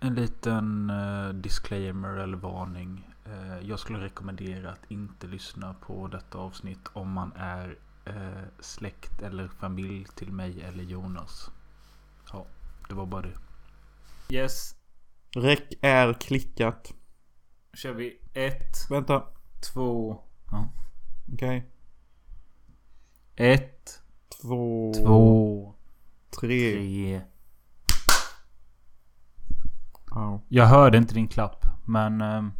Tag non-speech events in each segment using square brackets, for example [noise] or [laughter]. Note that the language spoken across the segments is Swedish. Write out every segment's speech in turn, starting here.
En liten uh, disclaimer eller varning. Uh, jag skulle rekommendera att inte lyssna på detta avsnitt om man är uh, släkt eller familj till mig eller Jonas. Ja, det var bara det. Yes. Räck är klickat. Kör vi ett, Vänta. två, ja. Okej. ett, Två. två, Tre. tre. Ja. Jag hörde inte din klapp, men... ehm,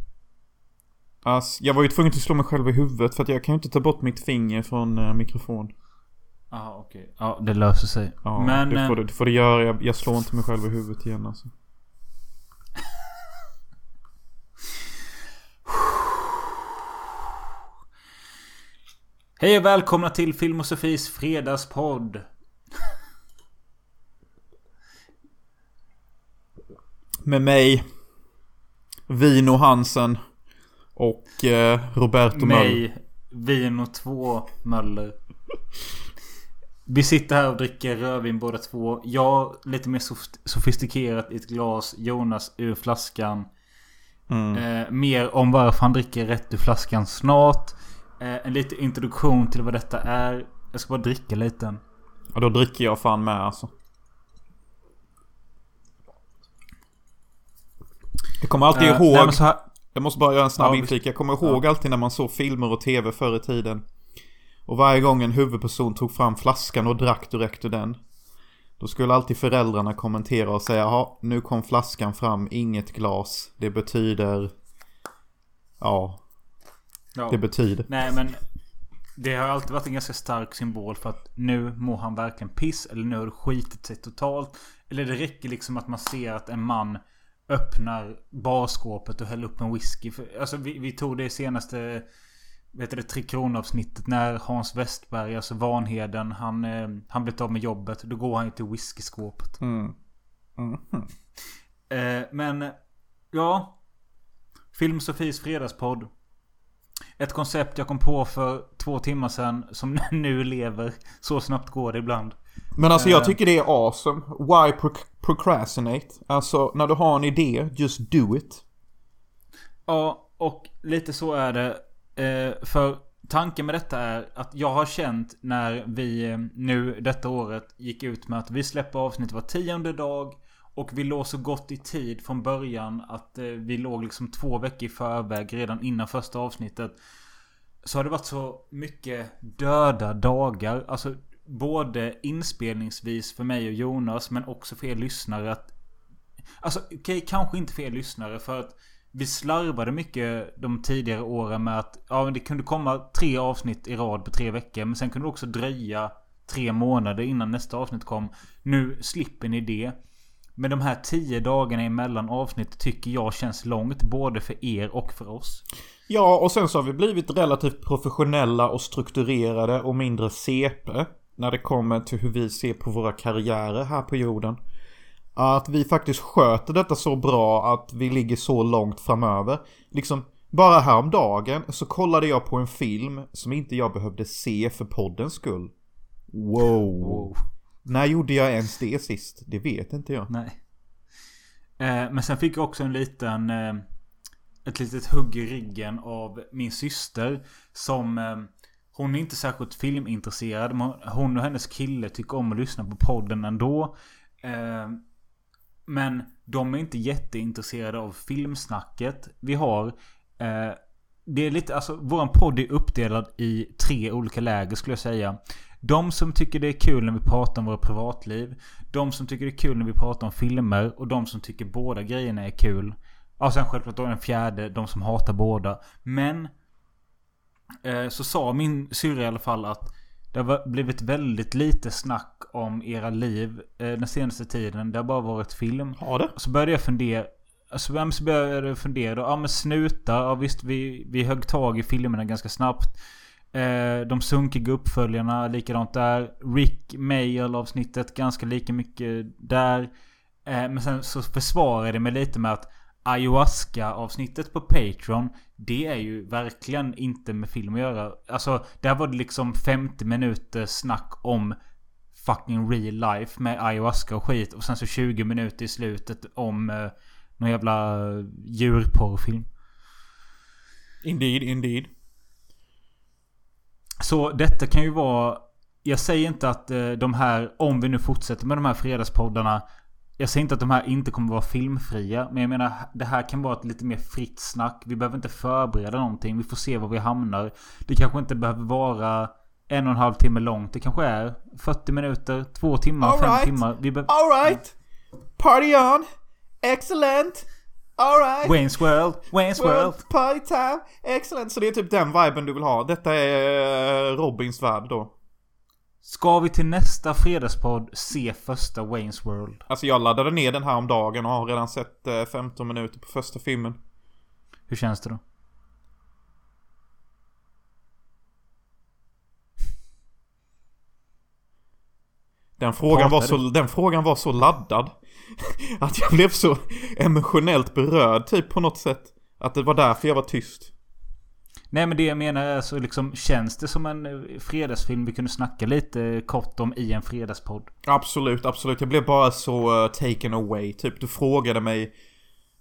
Alltså, jag var ju tvungen att slå mig själv i huvudet för att jag kan ju inte ta bort mitt finger från uh, mikrofon. Ja, okej. Ja, det löser sig. Ja, men... det, får eh, du, det får du göra. Jag, jag slår inte mig själv i huvudet igen alltså. [sighs] Hej och välkomna till Film och Sofies fredagspodd. Med mig. Vino Hansen. Och eh, Roberto Möller. Mig, Vino 2 Möller. Vi sitter här och dricker rödvin båda två. Jag lite mer sof- sofistikerat i ett glas. Jonas ur flaskan. Mm. Eh, mer om varför han dricker rätt ur flaskan snart. Eh, en liten introduktion till vad detta är. Jag ska bara dricka lite. Och då dricker jag fan med alltså. Jag kommer alltid Eh, ihåg. nej, här, Jag måste bara göra en snabb Ja, inflik. Jag kommer ihåg alltid när man såg filmer och tv förr i tiden. Och varje gång en huvudperson tog fram flaskan och drack direkt ur den. Då skulle alltid föräldrarna kommentera och säga ja nu kom flaskan fram, inget glas. Det betyder... Ja, ja. det betyder. Nej men Det har alltid varit en ganska stark symbol för att nu mår han verkligen piss. Eller nu har det skitit sig totalt. Eller det räcker liksom att man ser att en man öppnar barskåpet och häller upp en whisky. För, alltså vi, vi tog det i senaste vet du, det, Tre Kronor avsnittet när Hans Westberg, alltså Vanheden, han, eh, han blivit av med jobbet. Då går han ju till whiskyskåpet. Mm. Mhm. Eh, men ja. Film Sofies fredagspodd. Ett koncept jag kom på för två timmar sedan som [laughs] nu lever. Så snabbt går det ibland. Men alltså jag Eh. tycker det är awesome. Why pro- procrastinate? Alltså när du har en idé, just do it. Ja, och lite så är det. Eh, för tanken med detta är att jag har känt när vi eh, nu detta året gick ut med att vi släpper avsnitt var tionde dag. Och vi låg så gott i tid från början att vi låg liksom två veckor i förväg redan innan första avsnittet. Så har det varit så mycket döda dagar. Alltså både inspelningsvis för mig och Jonas men också för er lyssnare. Att, alltså okej, kanske inte för er lyssnare för att vi slarvade mycket de tidigare åren med att ja, men det kunde komma tre avsnitt i rad på tre veckor. Men sen kunde det också dröja tre månader innan nästa avsnitt kom. Nu slipper ni det. Men de här tio dagarna emellan avsnitt tycker jag känns långt. Både för er och för oss. Ja, och sen så har vi blivit relativt professionella och strukturerade och mindre CP. När det kommer till hur vi ser på våra karriärer här på jorden. Att vi faktiskt sköter detta så bra att vi ligger så långt framöver. Liksom, bara häromdagen så kollade jag på en film som inte jag behövde se för poddens skull. Wow. Wow. När gjorde jag ens det sist? Det vet inte jag. Nej. Eh, men sen fick jag också en liten... Eh, ett litet hugg i ryggen av min syster. Som... Eh, hon är inte särskilt filmintresserad. Men hon och hennes kille tycker om att lyssna på podden ändå. Eh, men de är inte jätteintresserade av filmsnacket vi har. Eh, det är lite, alltså våran podd är uppdelad i tre olika läger skulle jag säga. De som tycker det är kul när vi pratar om våra privatliv. De som tycker det är kul när vi pratar om filmer. Och de som tycker båda grejerna är kul. Ja, sen självklart då den fjärde. De som hatar båda. Men. Eh, så sa min syrra i alla fall att. Det har blivit väldigt lite snack om era liv eh, den senaste tiden. Det har bara varit film. Har det? Så började jag fundera. Alltså vem så började jag fundera? Ja men snuta. Ja visst vi, vi högg tag i filmerna ganska snabbt. Eh, de sunkiga uppföljarna likadant där. Rick Mayall avsnittet ganska lika mycket där. Men sen så försvarade jag mig lite med att Ayahuasca avsnittet på Patreon. Det är ju verkligen inte med film att göra. Alltså där var det liksom 50 minuter snack om fucking real life med ayahuasca och skit. Och sen så 20 minuter i slutet om eh, någon jävla djurporrfilm. Indeed, indeed. Så detta kan ju vara... Jag säger inte att eh, de här, om vi nu fortsätter med de här fredagspoddarna. Jag säger inte att de här inte kommer vara filmfria. Men jag menar, det här kan vara ett lite mer fritt snack. Vi behöver inte förbereda någonting. Vi får se var vi hamnar. Det kanske inte behöver vara en och en halv timme långt. Det kanske är 40 minuter, två timmar, All fem right. timmar. Vi be- Alright! Party on! Excellent! Alright! Wayne's World, Wayne's World. World party time! Excellent! Så det är typ den viben du vill ha. Detta är eh, Robins värld då. Ska vi till nästa fredagspodd se första Wayne's World? Alltså jag laddade ner den här om dagen och har redan sett eh, 15 minuter på första filmen. Hur känns det då? Den frågan, var så, den frågan var så laddad. [laughs] Att jag blev så emotionellt berörd typ på något sätt. Att det var därför jag var tyst. Nej men det jag menar är så liksom Känns det som en eh, fredagsfilm vi kunde snacka lite kort om i en fredagspodd? Absolut, absolut. Jag blev bara så uh, taken away. Typ du frågade mig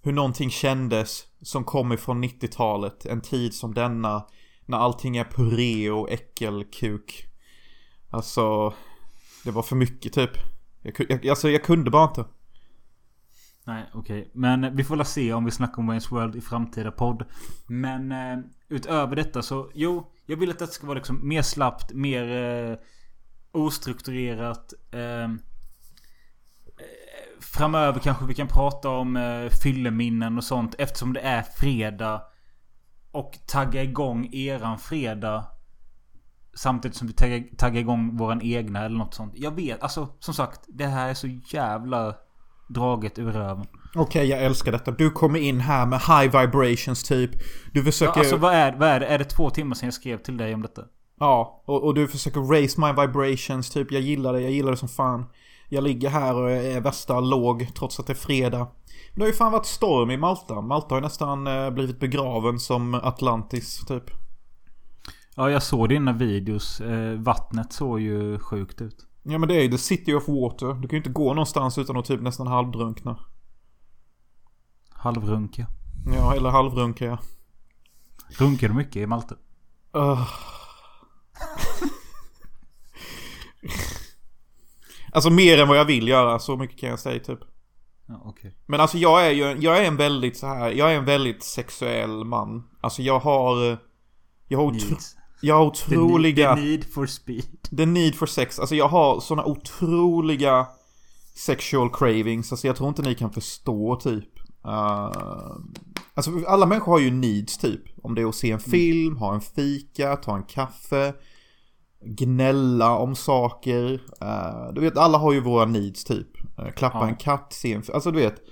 hur någonting kändes som kom ifrån 90-talet. En tid som denna. När allting är puré och äckelkuk. Alltså, det var för mycket typ. Jag, jag, alltså jag kunde bara inte. Nej okej. Men vi får väl se om vi snackar om Wayne's World i framtida podd. Men eh, utöver detta så jo. Jag vill att det ska vara liksom mer slappt, mer eh, ostrukturerat. Ehm, eh, framöver kanske vi kan prata om eh, fylleminnen och sånt eftersom det är fredag. Och tagga igång eran fredag. Samtidigt som vi taggar, taggar igång våran egna eller något sånt. Jag vet, alltså som sagt. Det här är så jävla draget ur röven. Okej, jag älskar detta. Du kommer in här med high vibrations typ. Du Ja, försöker... alltså vad är, vad är det? Är det två timmar sedan jag skrev till dig om detta? Ja, och, och du försöker raise my vibrations, typ jag gillar det, jag gillar det som fan. Jag ligger här och är värsta låg trots att det är fredag. Men det har ju fan varit storm i Malta. Malta har ju nästan eh, blivit begraven som Atlantis, typ. Ja, jag såg dina videos. Eh, vattnet såg ju sjukt ut. Ja men det är ju the city of water. Du kan ju inte gå någonstans utan att typ nästan halvdrunkna. Halvrunka. Ja, eller halvrunka ja. Runkar du mycket i Malte? Ugh. alltså mer än vad jag vill göra, så mycket kan jag säga typ. Ja, okej. Men alltså jag är ju, jag är en väldigt så här, jag är en väldigt sexuell man. Alltså jag har, jag har, otro, jag har The, need, otroliga, the need for speed. the need for sex. Alltså jag har såna otroliga sexual cravings. Alltså jag tror inte ni kan förstå typ. Uh, alltså alla människor har ju needs typ. Om det är att se en film, ha en fika, ta en kaffe. Gnälla om saker. Uh, du vet, alla har ju våra needs typ. Uh, klappa Ja. en katt, se en... Alltså du vet.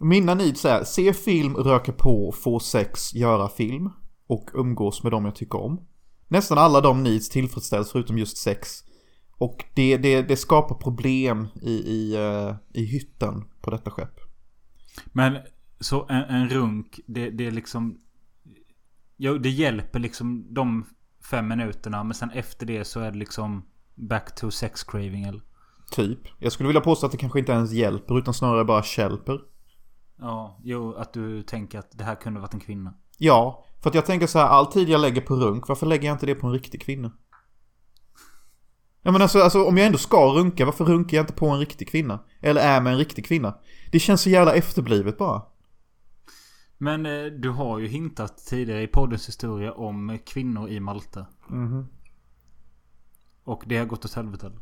Mina needs är se film, röka på, få sex, göra film. Och umgås med dem jag tycker om. Nästan alla de needs tillfredsställs förutom just sex. Och det, det, det skapar problem i, i, eh, i hytten på detta skepp. Men så en, en runk, det, det är liksom... Jo, det hjälper liksom de fem minuterna. Men sen efter det så är det liksom back to sex craving eller? Typ. Jag skulle vilja påstå att det kanske inte ens hjälper utan snarare bara hjälper. Ja, jo, att du tänker att det här kunde varit en kvinna. Ja, för att jag tänker så här, all tid jag lägger på runk, varför lägger jag inte det på en riktig kvinna? Ja men alltså, alltså om jag ändå ska runka, varför runkar jag inte på en riktig kvinna? Eller är med en riktig kvinna? Det känns så jävla efterblivet bara. Men eh, du har ju hintat tidigare i poddens historia om kvinnor i Malta. Mhm. Och det har gått åt helvete eller?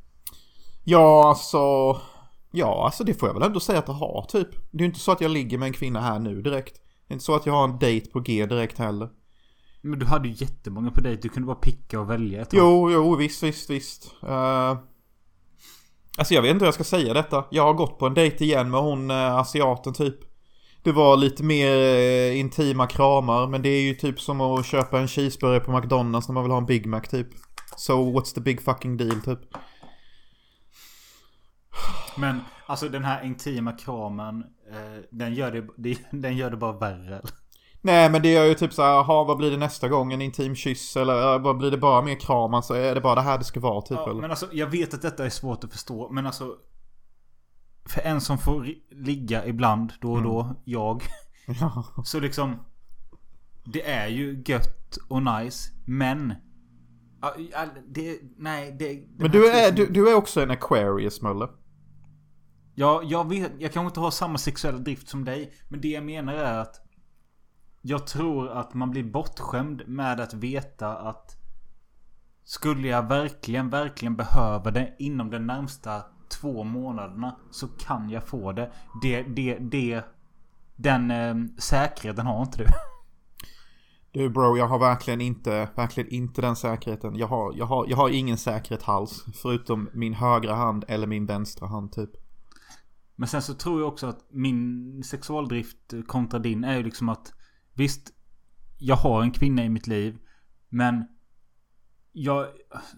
Ja, alltså... Ja, alltså det får jag väl ändå säga att det har, typ. Det är ju inte så att jag ligger med en kvinna här nu direkt. Det är inte så att jag har en dejt på G direkt heller. Men du hade ju jättemånga på dig. Du kunde bara picka och välja ett. Jo, jo, visst, visst, visst. Uh, alltså jag vet inte hur jag ska säga detta. Jag har gått på en dejt igen med hon uh, asiaten typ. Det var lite mer eh, intima kramar, men det är ju typ som att köpa en cheeseburgare på McDonalds när man vill ha en Big Mac typ. So what's the big fucking deal typ? Men alltså den här intima kramen. Eh, den, gör det, det, den gör det bara värre. Nej men det är ju typ så här, jaha vad blir det nästa gång? En intim kyss eller uh, vad blir det bara mer kram? Alltså är det bara det här det ska vara typ Ja, eller? men alltså jag vet att detta är svårt att förstå. Men alltså. för en som får ligga ibland då och då, jag. [laughs] Ja. Så liksom. Det är ju gött och nice. Men. Det, nej, det... den Men du är, du, du är också en Aquarius, Mölle. Ja, jag vet. Jag kanske inte har samma sexuella drift som dig. Men det jag menar är att. Jag tror att man blir bortskämd med att veta att. Skulle jag verkligen, verkligen behöva det inom de närmsta två månaderna. Så kan jag få det. Det, det, det. Den eh, säkerheten har inte du. [laughs] Du bro, jag har verkligen inte, verkligen inte den säkerheten. Jag har, jag har, jag har ingen säkerhet alls. Förutom min högra hand eller min vänstra hand typ. Men sen så tror jag också att min sexualdrift kontra din är ju liksom att Visst Jag har en kvinna i mitt liv Men Jag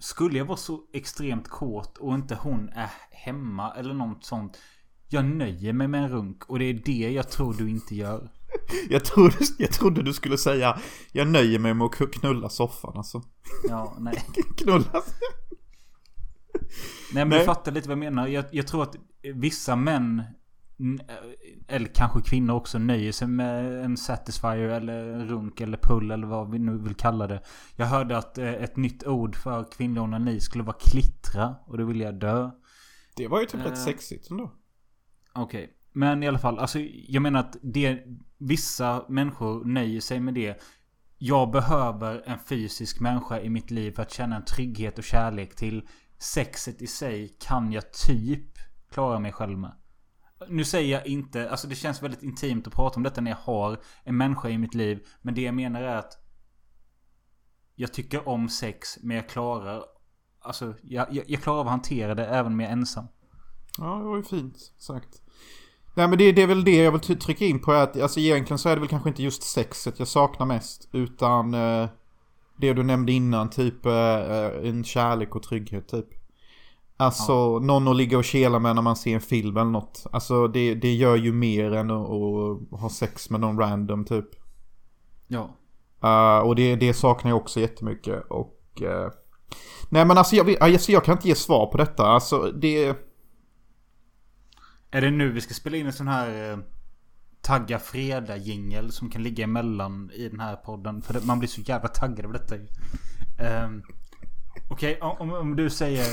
Skulle jag vara så extremt kåt och inte hon är hemma eller något sånt Jag nöjer mig med en runk och det är det jag tror du inte gör [laughs] Jag trodde, jag trodde du skulle säga Jag nöjer mig med att knulla soffan alltså. Ja, nej [laughs] Knulla. Nej men Nej. du fattar lite vad jag menar. Jag, jag tror att vissa män eller kanske kvinnor också nöjer sig med en satisfier eller runk eller pull eller vad vi nu vill kalla det. Jag hörde att eh, ett nytt ord för kvinnlig onani skulle vara klittra och då vill jag dö. Det var ju typ Eh. rätt sexigt ändå. Okej. Men i alla fall, alltså jag menar att det, vissa människor nöjer sig med det. Jag behöver en fysisk människa i mitt liv för att känna en trygghet och kärlek till. Sexet i sig kan jag typ klara mig själv med. Nu säger jag inte, alltså det känns väldigt intimt att prata om detta när jag har en människa i mitt liv. Men det jag menar är att jag tycker om sex men jag klarar Alltså jag, jag, jag klarar av att hantera det även om jag är ensam. Ja, det var ju fint sagt. Nej men det, det är väl det jag vill trycka in på är att alltså egentligen så är det väl kanske inte just sexet jag saknar mest. Utan eh, det du nämnde innan, typ eh, eh, en kärlek och trygghet typ. Alltså någon att ligga och kela med när man ser en film eller något. Alltså det, det gör ju mer än att, att ha sex med någon random typ. Ja. Uh, och det, det saknar jag också jättemycket. Och... eh, nej men alltså jag, alltså jag kan inte ge svar på detta. Alltså det... Är det nu vi ska spela in en sån här eh, Tagga fredag jingel som kan ligga emellan i den här podden? För det, man blir så jävla taggad av detta ju. Um, Okej, om, om, om du säger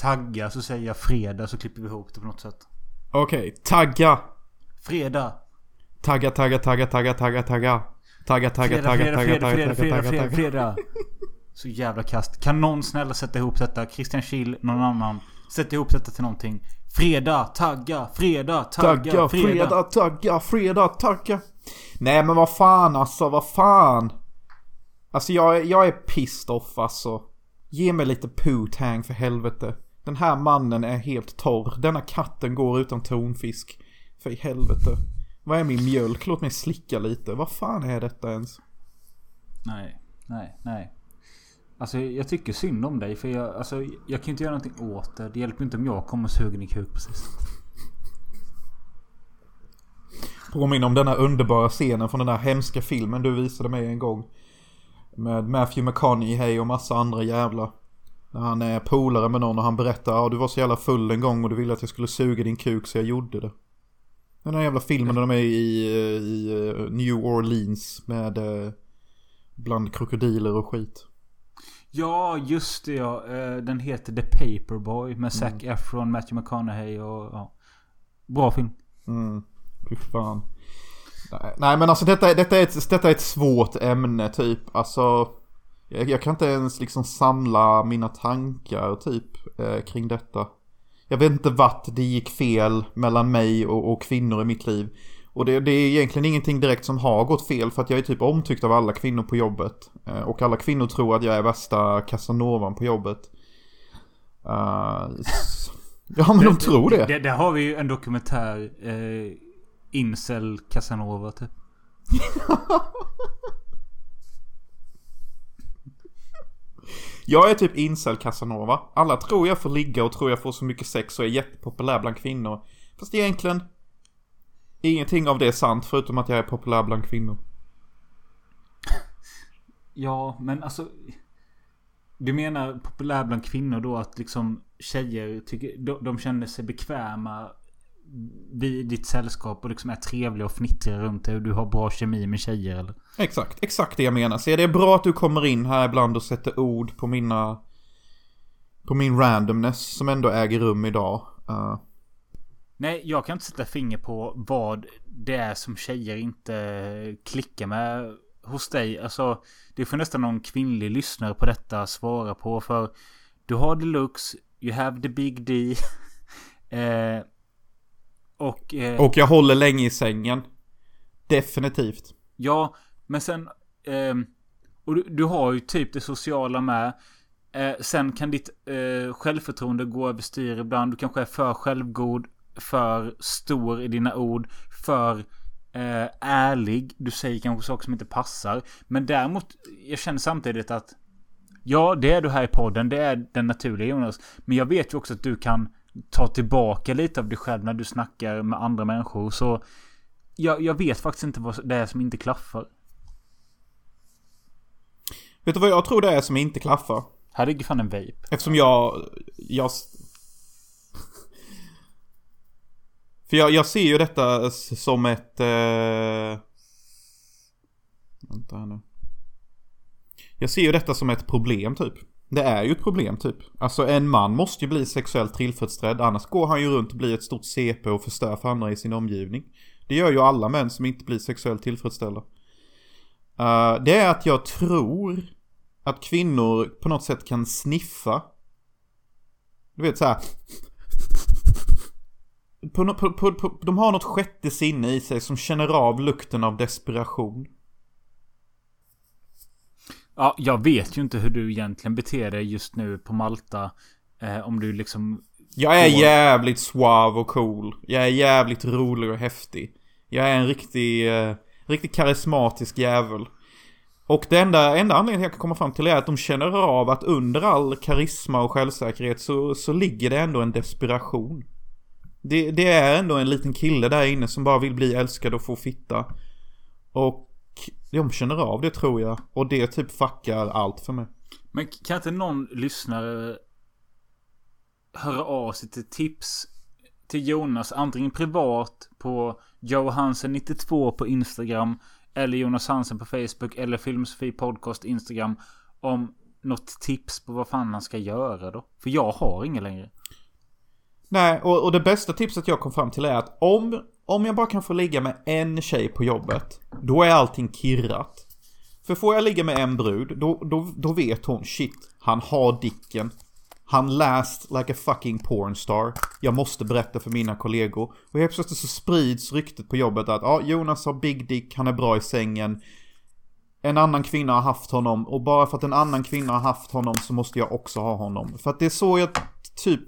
tagga så säger jag fredag så klipper vi ihop det på något sätt. Okej, tagga. Fredag. Tagga, tagga, tagga, tagga, tagga, tagga. Tagga, tagga, tagga, tagga, tagga, tagga, tagga, fredag. Så jävla kast. Kan någon snälla sätta ihop detta? Christian Kiel, någon annan. Sätt ihop detta till någonting. Fredag, tagga, fredag, tagga, Tagga, fredag. fredag, tagga, fredag, tagga. Nej men vad fan alltså, vad fan. Alltså jag, jag är pissed off alltså. Ge mig lite poo-tang för helvete. Den här mannen är helt torr. Denna katten går utan tonfisk. För i helvete. Vad är min mjölk? Låt mig slicka lite. Vad fan är detta ens? Nej, nej, nej. Alltså jag tycker synd om dig för jag, alltså, jag kan inte göra någonting åt det. Det hjälper inte om jag kommer suger din kuk precis. Påminner om denna underbara scenen från den där hemska filmen du visade mig en gång. Med Matthew McConaughey och massa andra jävlar. När han är polare med någon och han berättar ja du var så jävla full en gång och du ville att jag skulle suga din kuk så jag gjorde det. Den där jävla filmen där de är i, i eh, New Orleans med eh, bland krokodiler och skit. Ja, just det ja. Eh, Den heter The Paperboy med Zac Efron, Matthew McConaughey och ja. Bra film. Mm, fy fan. Nej men alltså detta, detta, är ett, detta är ett svårt ämne typ. Alltså. Jag, jag kan inte ens liksom samla mina tankar typ eh, kring detta. Jag vet inte vart det gick fel mellan mig och, och kvinnor i mitt liv. Och det, det är egentligen ingenting direkt som har gått fel för att jag är typ omtyckt av alla kvinnor på jobbet. Eh, och alla kvinnor tror att jag är värsta casanovan på jobbet. S- [laughs] ja men de tror det. det. Där har vi ju en dokumentär. Eh, Incel Casanova typ. [laughs] Jag är typ incel Casanova. Alla tror jag får ligga och tror jag får så mycket sex och är jättepopulär bland kvinnor. Fast egentligen ingenting av det är sant förutom att jag är populär bland kvinnor. [laughs] Ja, men alltså. Du menar populär bland kvinnor då att liksom tjejer tycker, de, de känner sig bekväma ditt sällskap och liksom är trevlig och fnittrig runt dig och du har bra kemi med tjejer eller? Exakt, exakt det jag menar. Så det är bra att du kommer in här ibland och sätter ord på mina... På min randomness som ändå äger rum idag. Uh. Nej, jag kan inte sätta finger på vad det är som tjejer inte klickar med hos dig. Alltså, det får nästan någon kvinnlig lyssnare på detta svara på. För du har deluxe, you have the big D. [laughs] eh, och... Eh, och jag håller länge i sängen. Definitivt. Ja, men sen... Eh, och du, du, har ju typ det sociala med. Eh, sen kan ditt eh, självförtroende gå överstyr ibland. Du kanske är för självgod. För stor i dina ord. För eh, ärlig. Du säger kanske saker som inte passar. Men däremot, jag känner samtidigt att Ja, det är du här i podden. Det är den naturliga Jonas. Men jag vet ju också att du kan ta tillbaka lite av dig själv när du snackar med andra människor. Så jag, jag vet faktiskt inte vad det är som inte klaffar. Vet du vad jag tror det är som inte klaffar? Här ligger fan en vape. Eftersom jag... Jag... För jag, jag ser ju detta som ett... Eh... Vänta här nu. Jag ser ju detta som ett problem typ. Det är ju ett problem typ. Alltså en man måste ju bli sexuellt tillfredsställd. Annars går han ju runt och blir ett stort CP och förstör för andra i sin omgivning. Det gör ju alla män som inte blir sexuellt tillfredsställda. Uh, det är att jag tror att kvinnor på något sätt kan sniffa. Du vet så här. På, på, på, på, de har något sjätte sinne i sig som känner av lukten av desperation. Ja, jag vet ju inte hur du egentligen beter dig just nu på Malta. Eh, om du liksom... Jag är jävligt suave och cool. Jag är jävligt rolig och häftig. Jag är en riktig, eh, riktigt karismatisk jävel. Och det enda, enda anledningen jag kan komma fram till är att de känner av att under all karisma och självsäkerhet så, så ligger det ändå en desperation. Det, det är ändå en liten kille där inne som bara vill bli älskad och få fitta. Och de känner av det tror jag. Och det typ fuckar allt för mig. Men kan inte någon lyssnare höra av sig till tips till Jonas antingen privat på Johansen92 på Instagram eller Jonas Hansen på Facebook eller Filmsofie Podcast Instagram om något tips på vad fan han ska göra då? För jag har inget längre. Nej, och, och det bästa tipset jag kom fram till är att om om jag bara kan få ligga med en tjej på jobbet, då är allting kirrat. För får jag ligga med en brud, då, då, då vet hon shit, han har dicken. Han last like a fucking pornstar. Jag måste berätta för mina kollegor. Och helt plötsligt så sprids ryktet på jobbet att ja, Jonas har big dick, han är bra i sängen. En annan kvinna har haft honom och bara för att en annan kvinna har haft honom så måste jag också ha honom. För att det är så jag typ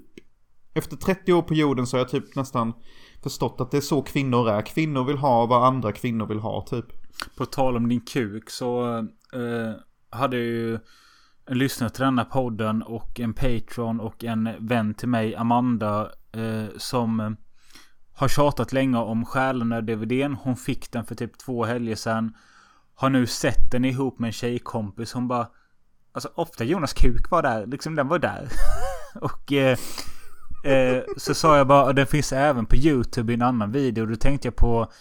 efter 30 år på jorden så har jag typ nästan förstått att det är så kvinnor är. Kvinnor vill ha vad andra kvinnor vill ha typ. På tal om din kuk så eh, hade jag ju en lyssnare till denna podden och en Patreon och en vän till mig, Amanda, eh, som eh, har tjatat länge om Själarna-DVDn. Hon fick den för typ två helger sedan. Har nu sett den ihop med en tjejkompis. Hon bara... Alltså ofta Jonas kuk var där. Liksom den var där. [laughs] och eh, Eh, så sa jag bara, den finns även på YouTube i en annan video. Då tänkte jag på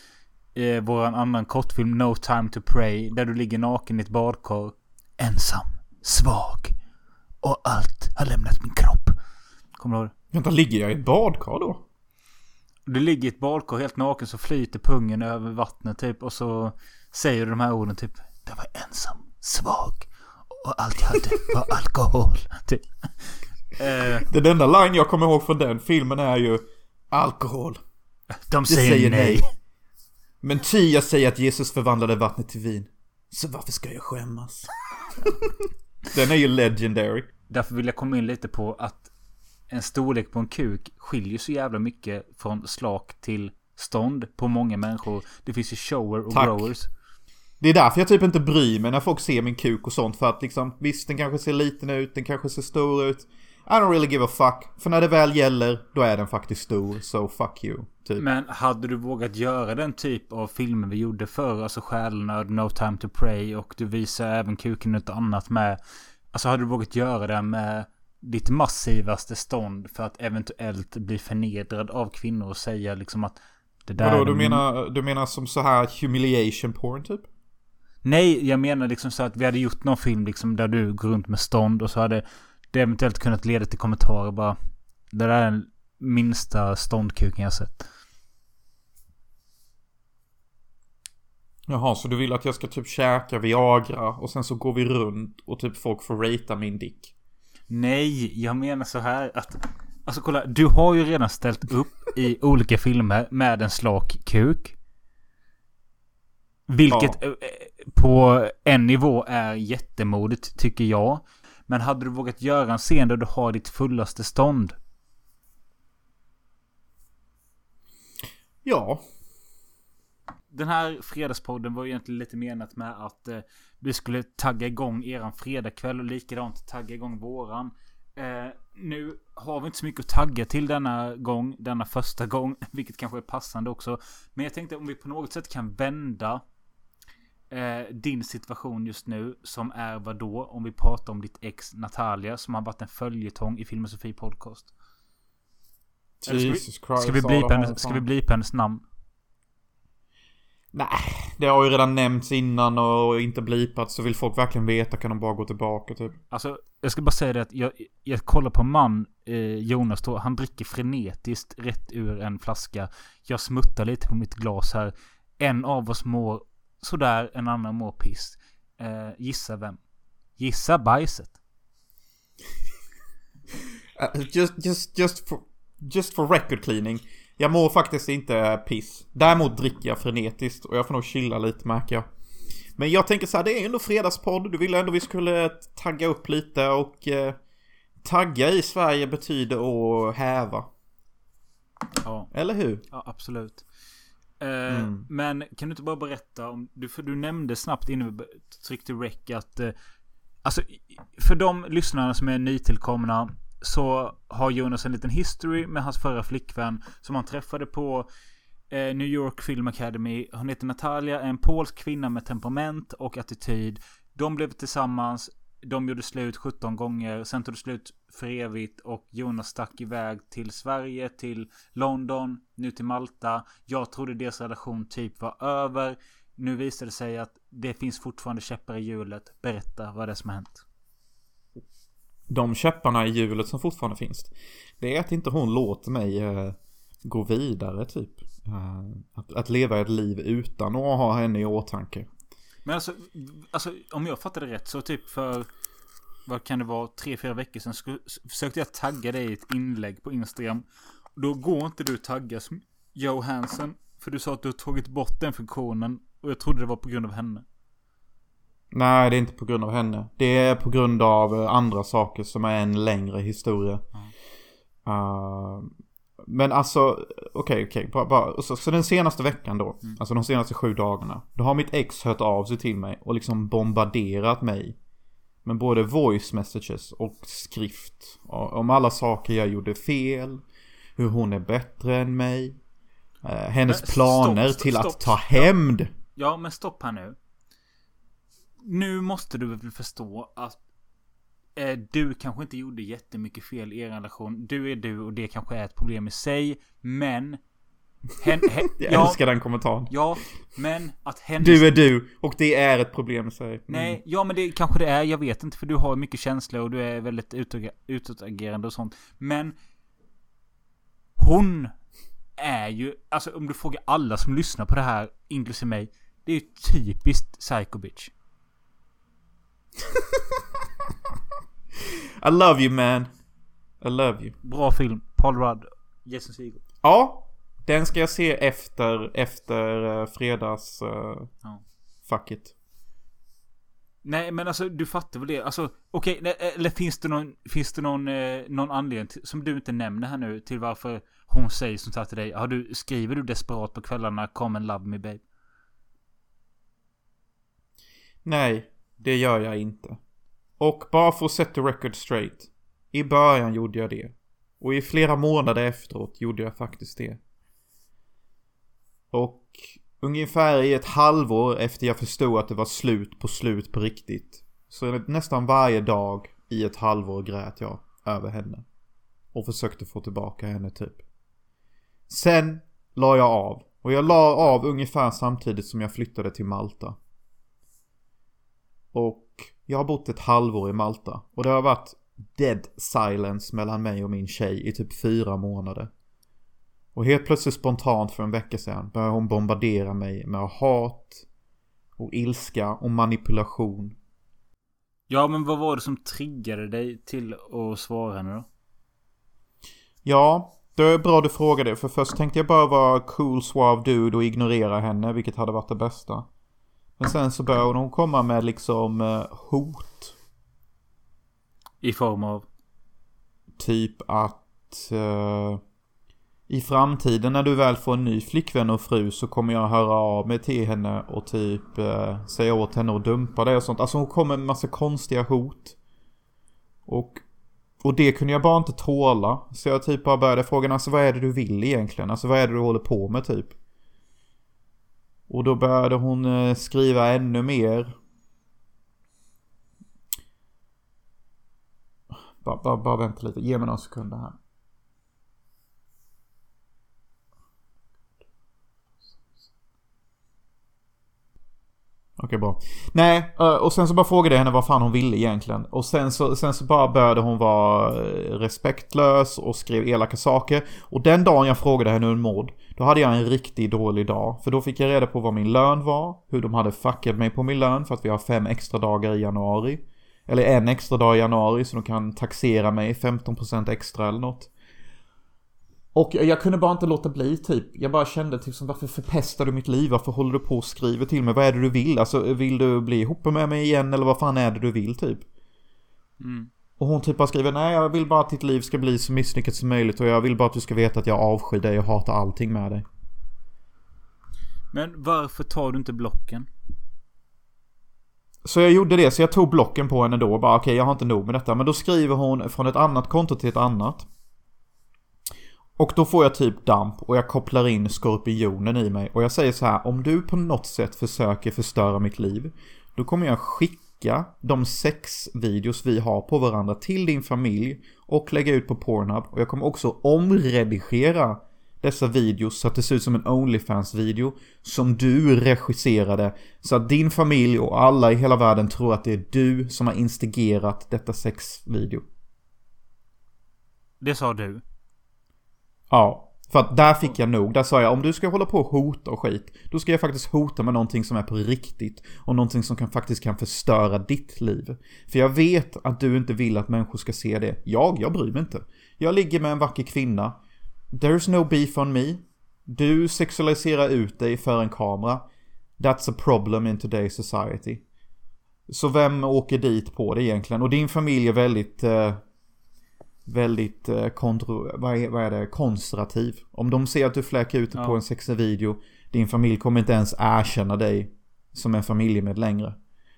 eh, våran annan kortfilm No Time To Pray. Där du ligger naken i ett badkar. Ensam, svag och allt har lämnat min kropp. Kommer du ihåg det? Vänta, ligger jag i ett badkar då? Du ligger i ett badkar helt naken så flyter pungen över vattnet typ. Och så säger du de här orden typ. Jag var ensam, svag och allt jag hade var alkohol. [laughs] Typ. Eh, Den enda line jag kommer ihåg från den filmen är ju Alkohol. De säger, säger nej. nej. Men ty jag säger att Jesus förvandlade vattnet till vin. Så varför ska jag skämmas? [laughs] den är ju legendary. Därför vill jag komma in lite på att en storlek på en kuk skiljer så jävla mycket från slak till stånd på många människor. Det finns ju shower och Tack. growers. Det är därför jag typ inte bryr mig när folk ser min kuk och sånt. För att liksom, visst den kanske ser liten ut, den kanske ser stor ut. I don't really give a fuck. För när det väl gäller, då är den faktiskt stor. So fuck you. Typ. Men hade du vågat göra den typ av filmer vi gjorde förr? Alltså Själnöd, No Time To Pray och du visar även kuken något annat med. Alltså hade du vågat göra det med ditt massivaste stånd för att eventuellt bli förnedrad av kvinnor och säga liksom att det där Vadå, du menar, du menar som så här humiliation porn typ? Nej, jag menar liksom så att vi hade gjort någon film liksom där du går runt med stånd och så hade det eventuellt kunnat leda till kommentarer bara. Det där är den minsta ståndkuken jag sett. Jaha, så du vill att jag ska typ käka Viagra och sen så går vi runt och typ folk får ratea min dick? Nej, jag menar så här att... Alltså kolla, du har ju redan ställt upp i olika filmer med en slak kuk. Vilket ja. Eh, på en nivå är jättemodigt tycker jag. Men hade du vågat göra en scen där du har ditt fullaste stånd? Ja, den här fredagspodden var egentligen lite menat med att eh, vi skulle tagga igång eran fredagkväll och likadant tagga igång våran. Eh, nu har vi inte så mycket att tagga till denna gång, denna första gång, [laughs] vilket kanske är passande också. Men jag tänkte om vi på något sätt kan vända eh, din situation just nu, som är vad då? Om vi pratar om ditt ex Natalia, som har varit en följetong i Filmosofi Podcast. Jesus Christ. Ska vi ska vi blipa hennes namn? Nej, det har ju redan nämnts innan och inte blipat så vill folk verkligen veta kan de bara gå tillbaka typ. Alltså, jag ska bara säga det att jag, jag kollar på man, eh, Jonas då, han dricker frenetiskt rätt ur en flaska. Jag smuttar lite på mitt glas här. En av oss mår sådär, en annan mår piss. Eh, gissa vem? Gissa bajset. uh, [laughs] just, just, just for, just for record cleaning. Jag mår faktiskt inte piss. Däremot dricker jag frenetiskt och jag får nog chilla lite märker jag. Men jag tänker så här, det är ändå fredagspodd. Du ville ändå vi skulle tagga upp lite och eh, tagga i Sverige betyder att häva. Ja. Eller hur? Ja, absolut. Eh, mm. Men kan du inte bara berätta om, du, för du nämnde snabbt innan vi tryckte rec att eh, Alltså för de lyssnarna som är nytillkomna så har Jonas en liten history med hans förra flickvän som han träffade på eh, New York Film Academy. Hon heter Natalia, en polsk kvinna med temperament och attityd. De blev tillsammans. De gjorde slut 17 gånger. Sen tog det slut för evigt. Och Jonas stack iväg till Sverige, till London, nu till Malta. Jag trodde deras relation typ var över. Nu visade det sig att det finns fortfarande käppar i hjulet. Berätta vad det är som har hänt de käpparna i hjulet som fortfarande finns. Det är att inte hon låter mig eh, gå vidare typ. Eh, att, att, leva ett liv utan att ha henne i åtanke. Men alltså, alltså om jag fattade rätt så typ för vad kan det vara, tre, fyra veckor sedan så försökte jag tagga dig i ett inlägg på Instagram. Då går inte du tagga som Joe Hansen. För du sa att du har tagit bort den funktionen. Och jag trodde det var på grund av henne. Nej, det är inte på grund av henne. Det är på grund av eh, andra saker som är en längre historia. Mm. Uh, men alltså, okej, okay, okej. Okay, så, så, den senaste veckan då, mm. alltså de senaste sju dagarna. Då har mitt ex hört av sig till mig och liksom bombarderat mig. Med både voice messages och skrift. Om alla saker jag gjorde fel. Hur hon är bättre än mig. Uh, hennes men, planer stopp, stopp, till stopp, att ta hämnd. Ja, men stopp här nu nu måste du väl förstå att eh, du kanske inte gjorde jättemycket fel i er relation. Du är du och det kanske är ett problem i sig. Men... Hen, [laughs] hen, jag ja, älskar den kommentaren. Ja, men att hennes... Du är du och det är ett problem i sig. Mm. Nej, ja men det kanske det är. Jag vet inte för du har mycket känslor och du är väldigt utåtagerande och sånt. Men... Hon är ju, alltså om du frågar alla som lyssnar på det här, inklusive mig. Det är ju typiskt psycho bitch. [laughs] I love you man. I love you. Bra film. Paul Rudd. Jason Segel. Ja. Den ska jag se efter, efter uh, fredags... Uh, ja. Fuck it. Nej men alltså du fattar väl det. Alltså okej, okay, eller finns det någon, finns det någon, eh, någon anledning till, som du inte nämner här nu till varför hon säger sånt här till dig? Har du, skriver du desperat på kvällarna Come and love me babe? Nej, det gör jag inte. Och bara för att sätta record straight. I början gjorde jag det. Och i flera månader efteråt gjorde jag faktiskt det. Och ungefär i ett halvår efter jag förstod att det var slut på slut på riktigt. Så nästan varje dag i ett halvår grät jag. över henne. Och försökte få tillbaka henne typ. Sen la jag av. Och jag la av ungefär samtidigt som jag flyttade till Malta. Och jag har bott ett halvår i Malta. Och det har varit dead silence mellan mig och min tjej i typ fyra månader. Och helt plötsligt spontant för en vecka sedan började hon bombardera mig med hat och ilska och manipulation. Ja, men vad var det som triggade dig till att svara henne då? Ja, det är bra du frågar det. För först tänkte jag bara vara cool suave dude och ignorera henne, vilket hade varit det bästa. Men sen så började hon komma med liksom eh, hot. I form av? Typ att... Uh, I framtiden när du väl får en ny flickvän och fru så kommer jag höra av mig till henne och typ uh, säga åt henne att dumpa det och sånt. Alltså hon kommer med massa konstiga hot. Och och det kunde jag bara inte tåla. Så jag typ bara började fråga, alltså vad är det du vill egentligen? Alltså vad är det du håller på med typ? Och då började hon eh, skriva ännu mer. Bara, bara, bara vänta lite, ge mig några sekunder här. Okej, bra. Nej, eh, och sen så bara frågade jag henne vad fan hon ville egentligen. Och sen så, sen så bara började hon vara eh, respektlös och skrev elaka saker. Och den dagen jag frågade henne hur hon mådde, då hade jag en riktigt dålig dag. För då fick jag reda på vad min lön var, hur de hade fuckat mig på min lön för att vi har fem extra dagar i januari. Eller en extra dag i januari så de kan taxera mig 15% extra eller något. Och jag kunde bara inte låta bli typ. Jag bara kände typ som varför förpestar du mitt liv? Varför håller du på och skriver till mig? Vad är det du vill? Alltså vill du bli ihop med mig igen eller vad fan är det du vill typ? Mm. Och hon typ bara skriver nej jag vill bara att ditt liv ska bli så misslyckat som möjligt och jag vill bara att du ska veta att jag avskyr dig och hatar allting med dig. Men varför tar du inte blocken? Så jag gjorde det, så jag tog blocken på henne då och bara okej okay, jag har inte nog med detta. Men då skriver hon från ett annat konto till ett annat. Och då får jag typ damp och jag kopplar in skorpionen i mig. Och jag säger så här, om du på något sätt försöker förstöra mitt liv. Då kommer jag skicka de sex videos vi har på varandra till din familj. Och lägga ut på Pornhub. Och jag kommer också omredigera dessa videos så att det ser ut som en Onlyfans-video. Som du regisserade. Så att din familj och alla i hela världen tror att det är du som har instigerat detta sexvideo. Det sa du? Ja. För att där fick jag nog. Där sa jag om du ska hålla på och hota och skit. Då ska jag faktiskt hota med någonting som är på riktigt. Och någonting som kan, faktiskt kan förstöra ditt liv. För jag vet att du inte vill att människor ska se det. Jag, jag bryr mig inte. Jag ligger med en vacker kvinna. There's no beef on me. Du sexualiserar ut dig för en kamera. That's a problem in today's society. Så vem åker dit på det egentligen? Och din familj är väldigt... Eh, väldigt eh, kontro, vad är, vad är det, konservativ. Om de ser att du fläker ut ja. på en sexig video, din familj kommer inte ens erkänna dig som en familjemed längre.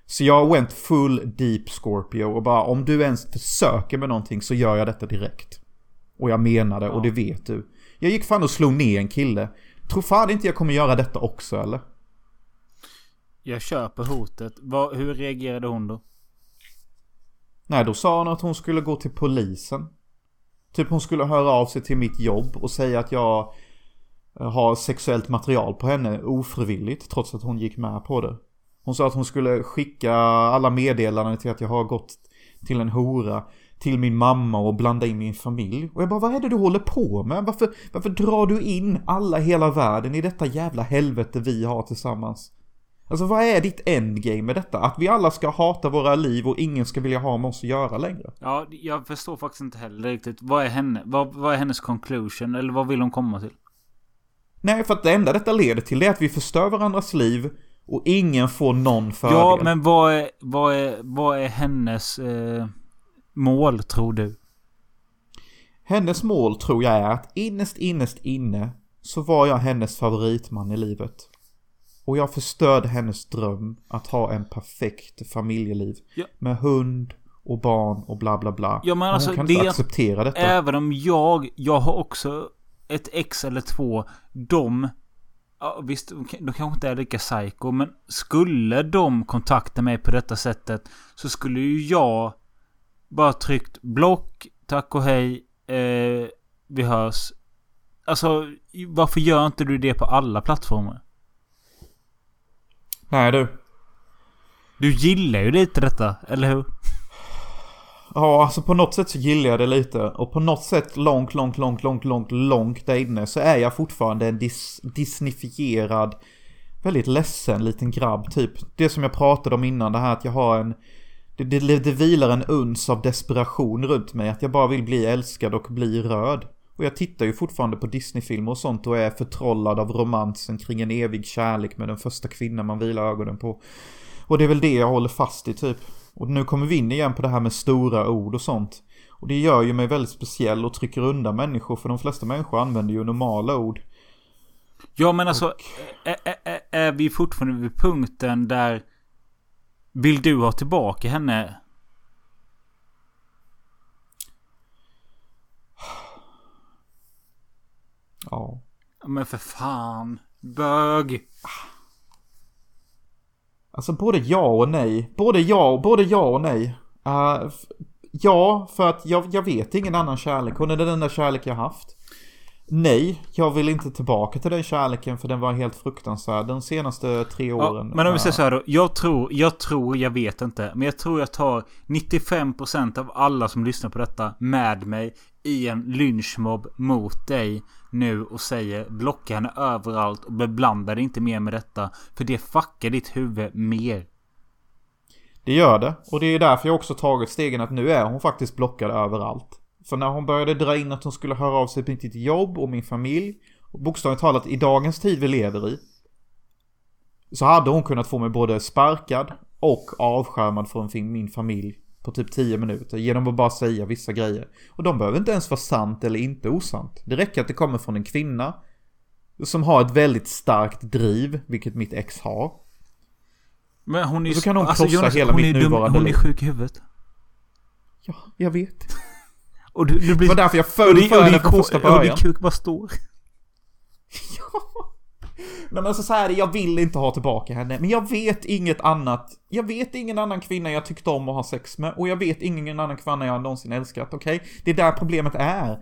Så jag went full deep Scorpio och bara om du ens försöker med någonting så gör jag detta direkt. Och jag menar det ja. och det vet du. Jag gick fan och slog ner en kille. Tror fan inte jag kommer göra detta också eller? Jag köper hotet. Vad, hur reagerade hon då? Nej, då sa hon att hon skulle gå till polisen. Typ hon skulle höra av sig till mitt jobb och säga att jag eh, har sexuellt material på henne ofrivilligt trots att hon gick med på det. Hon sa att hon skulle skicka alla meddelanden till att jag har gått till en hora till min mamma och blanda in min familj. Och jag bara, vad är det du håller på med? Varför, varför drar du in alla i hela världen i detta jävla helvete vi har tillsammans? Alltså vad är ditt endgame med detta? Att vi alla ska hata våra liv och ingen ska vilja ha med oss att göra längre? Ja, jag förstår faktiskt inte heller riktigt. Vad är, henne, vad, vad är hennes conclusion? Eller vad vill hon komma till? Nej, för att det enda detta leder till är att vi förstör varandras liv och ingen får någon fördel. Ja, men vad är, vad är, vad är hennes eh, mål, tror du? Hennes mål tror jag är att innerst, innerst inne så var jag hennes favoritman i livet. Och jag förstörde hennes dröm att ha en perfekt familjeliv. Ja. Med hund och barn och bla bla bla. Ja men alltså hon kan det, inte acceptera detta. Även om jag, jag har också ett ex eller två. De, ja, visst de kanske inte är lika psycho. Men skulle de kontakta mig på detta sättet. Så skulle ju jag bara tryckt block, tack och hej. Eh, vi hörs. Alltså, varför gör inte du det på alla plattformar? Nej du. Du gillar ju lite detta, eller hur? Ja, alltså på något sätt så gillar jag det lite. Och på något sätt långt, långt, långt, långt, långt, långt där inne så är jag fortfarande en dis disneyfierad, väldigt ledsen liten grabb typ. Det som jag pratade om innan, det här att jag har en... Det, det, det vilar en uns av desperation runt mig, att jag bara vill bli älskad och bli röd. Och jag tittar ju fortfarande på Disneyfilmer och sånt och är förtrollad av romansen kring en evig kärlek med den första kvinnan man vilar ögonen på. Och det är väl det jag håller fast i typ. Och nu kommer vi in igen på det här med stora ord och sånt. Och det gör ju mig väldigt speciell och trycker undan människor för de flesta människor använder ju normala ord. Ja men alltså, och... är, är, är vi fortfarande vid punkten där vill du ha tillbaka henne? Ja. Men för fan. Bög. Alltså både ja och nej. Både ja, både ja och nej. Uh, ja, för att jag, jag vet ingen annan kärlek. Hon är den enda kärlek jag haft. Nej, jag vill inte tillbaka till den kärleken för den var helt fruktansvärd de senaste tre åren. Ja, men om vi säger så här då. Jag tror, jag tror, jag vet inte. Men jag tror jag tar 95% av alla som lyssnar på detta med mig i en lynchmobb mot dig nu och säger blocka henne överallt och beblanda dig inte mer med detta. För det fuckar ditt huvud mer. Det gör det. Och det är därför jag också tagit stegen att nu är hon faktiskt blockad överallt. För när hon började dra in att hon skulle höra av sig på mitt jobb och min familj. Och bokstavligt talat i dagens tid vi lever i. Så hade hon kunnat få mig både sparkad och avskärmad från min familj på typ 10 minuter genom att bara säga vissa grejer. Och de behöver inte ens vara sant eller inte osant. Det räcker att det kommer från en kvinna som har ett väldigt starkt driv, vilket mitt ex har. Men hon är ju... Så kan hon alltså, krossa Jonas, hela hon mitt nuvarande Hon är sjuk i huvudet. Ja, jag vet. [laughs] Och du, du blir... Det var därför jag föll för henne från första början. Och din kuk bara står. [laughs] ja. Men alltså så här, jag vill inte ha tillbaka henne. Men jag vet inget annat. Jag vet ingen annan kvinna jag tyckte om att ha sex med. Och jag vet ingen annan kvinna jag någonsin älskat, okej? Okay? Det är där problemet är.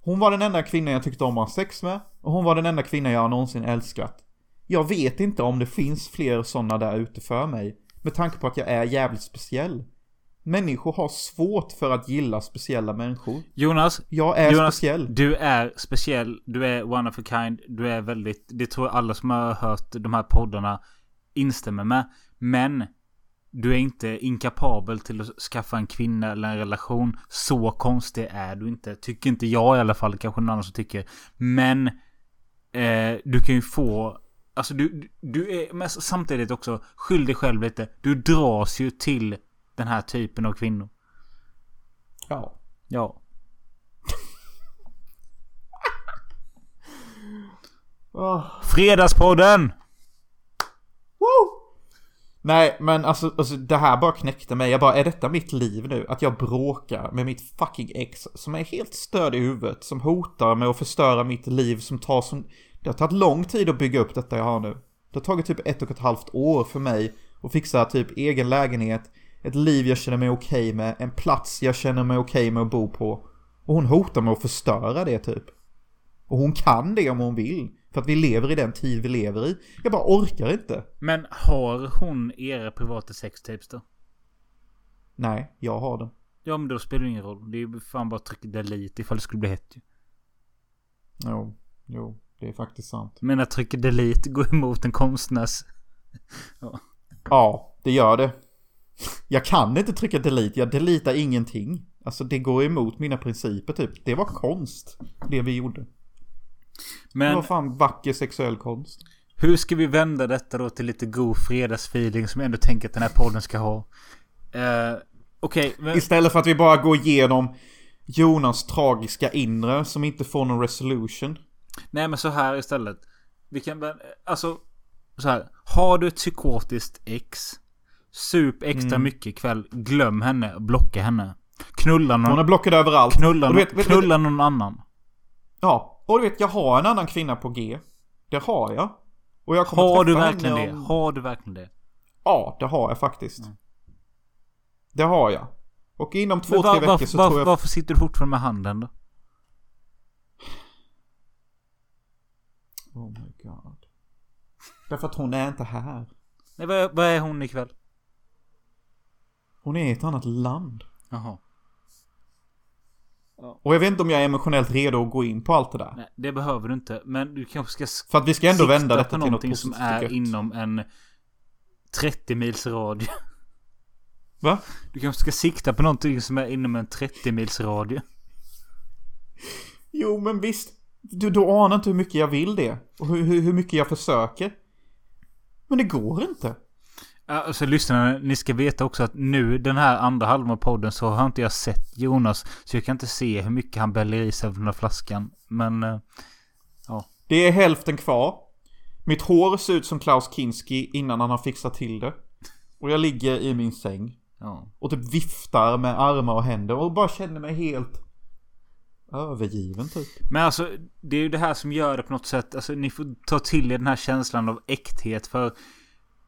Hon var den enda kvinnan jag tyckte om att ha sex med. Och hon var den enda kvinnan jag någonsin älskat. Jag vet inte om det finns fler sådana där ute för mig. Med tanke på att jag är jävligt speciell. Människor har svårt för att gilla speciella människor. Jonas. Jag är Jonas, speciell. Du är speciell. Du är one of a kind. Du är väldigt... Det tror jag alla som har hört de här poddarna instämmer med. Men du är inte inkapabel till att skaffa en kvinna eller en relation. Så konstig är du inte. Tycker inte jag i alla fall. Kanske någon annan som tycker. Men eh, du kan ju få... Alltså du, du är men samtidigt också skyll dig själv lite. Du dras ju till den här typen av kvinnor. Ja. Ja. Fredagspodden! Woo! Nej, men alltså, alltså det här bara knäckte mig. Jag bara, är detta mitt liv nu? Att jag bråkar med mitt fucking ex som är helt störd i huvudet. Som hotar med att förstöra mitt liv som tar som... Det har tagit lång tid att bygga upp detta jag har nu. Det har tagit typ ett och ett halvt år för mig att fixa typ egen lägenhet, ett liv jag känner mig okej okay med, en plats jag känner mig okej okay med att bo på. Och hon hotar med att förstöra det typ. Och hon kan det om hon vill. För att vi lever i den tid vi lever i. Jag bara orkar inte. Men har hon era privata sextapes då? Nej, jag har den. Ja men då spelar det ingen roll. Det är ju fan bara att trycka delete ifall det skulle bli hett ju. Jo, jo. Det är faktiskt sant. Men att trycka delete går emot en konstnärs... [laughs] ja. ja, det gör det. Jag kan inte trycka delete, jag deletar ingenting. Alltså det går emot mina principer typ. Det var konst, det vi gjorde. Men... Det var fan vacker sexuell konst. Hur ska vi vända detta då till lite god fredagsfeeling som jag ändå tänker att den här podden ska ha? Uh, Okej. Okay, men... Istället för att vi bara går igenom Jonas tragiska inre som inte får någon resolution. Nej men så här istället. Vi kan alltså så här. Har du ett psykotiskt ex Sup extra mm. mycket ikväll. Glöm henne. Blocka henne. Knulla någon. Hon är blockad överallt. Knulla, vet, vet, knulla vet, någon annan. Ja. Och du vet, jag har en annan kvinna på G. Det har jag. Och jag kommer har du verkligen det? Har du verkligen det? Ja, det har jag faktiskt. Mm. Det har jag. Och inom två, var, tre veckor varför, så varför, tror jag... varför sitter du fortfarande med handen då? Oh my god. Därför att hon är inte här. Nej, vad är hon ikväll? Hon är i ett annat land. Jaha. Och jag vet inte om jag är emotionellt redo att gå in på allt det där. Nej, det behöver du inte. Men du kanske ska För att vi ska ändå vända på detta till något positivt som är gött. inom en 30 mils radie. Va? Du kanske ska sikta på någonting som är inom en 30 mils radie. Jo, men visst. Du, du anar inte hur mycket jag vill det. Och hur, hur, hur mycket jag försöker. Men det går inte. Ja, Alltså lyssnarna, ni ska veta också att nu den här andra halvan av podden så har inte jag sett Jonas. Så jag kan inte se hur mycket han bäller i sig av den här flaskan. Men... eh, Det är hälften kvar. Mitt hår ser ut som Klaus Kinski innan han har fixat till det. Och jag ligger i min säng. Ja. Och typ viftar med armar och händer och bara känner mig helt övergiven typ. Men alltså, det är ju det här som gör det på något sätt. Alltså, ni får ta till er den här känslan av äkthet. För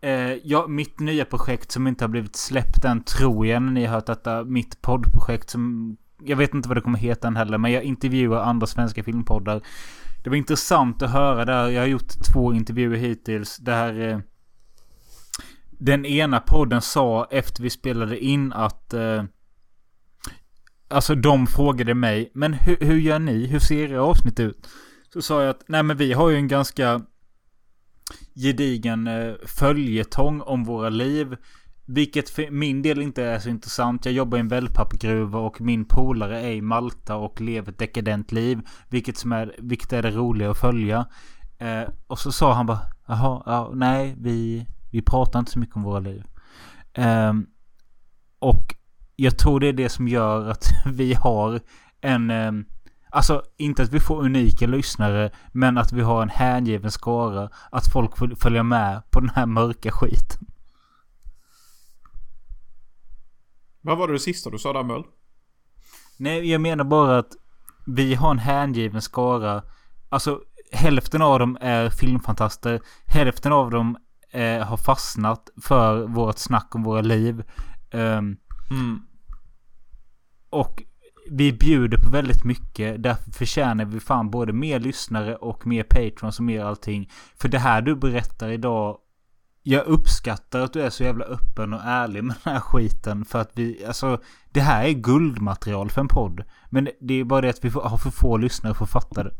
eh, ja, mitt nya projekt som inte har blivit släppt än, tror jag, när ni har hört detta. Mitt poddprojekt som... Jag vet inte vad det kommer heta än heller, men jag intervjuar andra svenska filmpoddar. Det var intressant att höra där. Jag har gjort två intervjuer hittills. Där... Eh, den ena podden sa efter vi spelade in att... Eh, Alltså de frågade mig, men hur, hur gör ni? Hur ser era avsnitt ut? Så sa jag att, nej men vi har ju en ganska gedigen eh, följetong om våra liv. Vilket för min del inte är så intressant. Jag jobbar i en wellpappgruva och min polare är i Malta och lever ett dekadent liv. Vilket, som är, vilket är det roliga att följa. Eh, och så sa han bara, jaha, ja, nej, vi, vi pratar inte så mycket om våra liv. Eh, och jag tror det är det som gör att [laughs] vi har en... Ehm, Alltså inte att vi får unika lyssnare. Men att vi har en hängiven skara. Att folk följa med på den här mörka skiten. Vad var det, det sista du sa där Möll? Nej, jag menar bara att vi har en hängiven skara. Alltså hälften av dem är filmfantaster. Hälften av dem eh, har fastnat för vårt snack om våra liv. Ehm, Mm. Och vi bjuder på väldigt mycket. Därför förtjänar vi fan både mer lyssnare och mer patrons och mer allting. För det här du berättar idag. Jag uppskattar att du är så jävla öppen och ärlig med den här skiten. För att vi, alltså. Det här är guldmaterial för en podd. Men det är bara det att vi har för få lyssnare för att fatta det.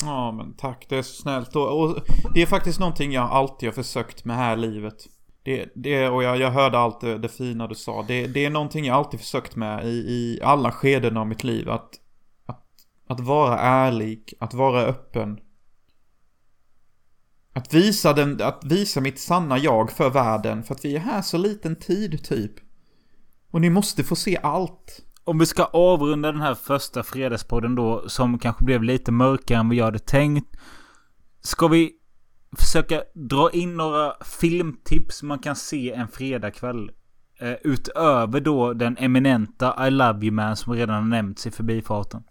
Ja men tack, det är så snällt. Och, och det är faktiskt någonting jag alltid har försökt med här i livet. Det, det, och jag, jag hörde allt det, det fina du sa. Det, det är någonting jag alltid försökt med i, i alla skeden av mitt liv. Att, att, att vara ärlig, att vara öppen. Att visa, den, att visa mitt sanna jag för världen. För att vi är här så liten tid typ. Och ni måste få se allt. Om vi ska avrunda den här första fredagspodden då. Som kanske blev lite mörkare än vad jag hade tänkt. Ska vi försöka dra in några filmtips man kan se en fredagkväll? Eh, utöver då den eminenta I Love You Man som redan har nämnts i förbifarten.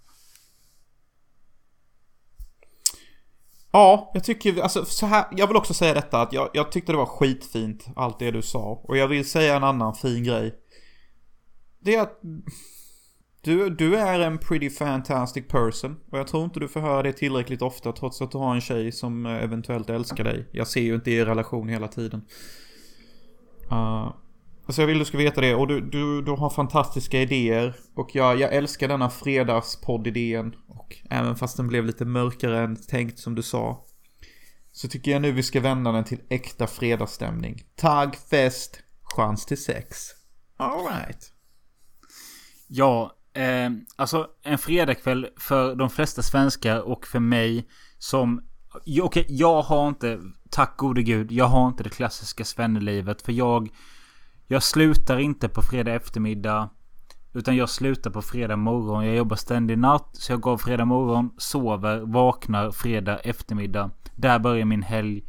Ja, jag tycker, alltså så här, jag vill också säga detta att jag, jag tyckte det var skitfint allt det du sa. Och jag vill säga en annan fin grej. Det är att du, du är en pretty fantastic person. Och jag tror inte du får höra det tillräckligt ofta trots att du har en tjej som eh, eventuellt älskar dig. Jag ser ju inte er relation hela tiden. Uh, alltså jag vill du ska veta det. Och du, du, du har fantastiska idéer. Och jag, jag älskar denna fredagspodd-idén. Och även fast den blev lite mörkare än tänkt som du sa. Så tycker jag nu vi ska vända den till äkta fredagsstämning. Tagg, fest, chans till sex. Alright. Ja, eh, alltså en fredagkväll för de flesta svenskar och för mig som... Okej, jag har inte, tack gode gud, jag har inte det klassiska svennelivet. För jag... Jag slutar inte på fredag eftermiddag. Utan jag slutar på fredag morgon. Jag jobbar ständig natt. Så jag går fredag morgon, sover, vaknar fredag eftermiddag. Där börjar min helg.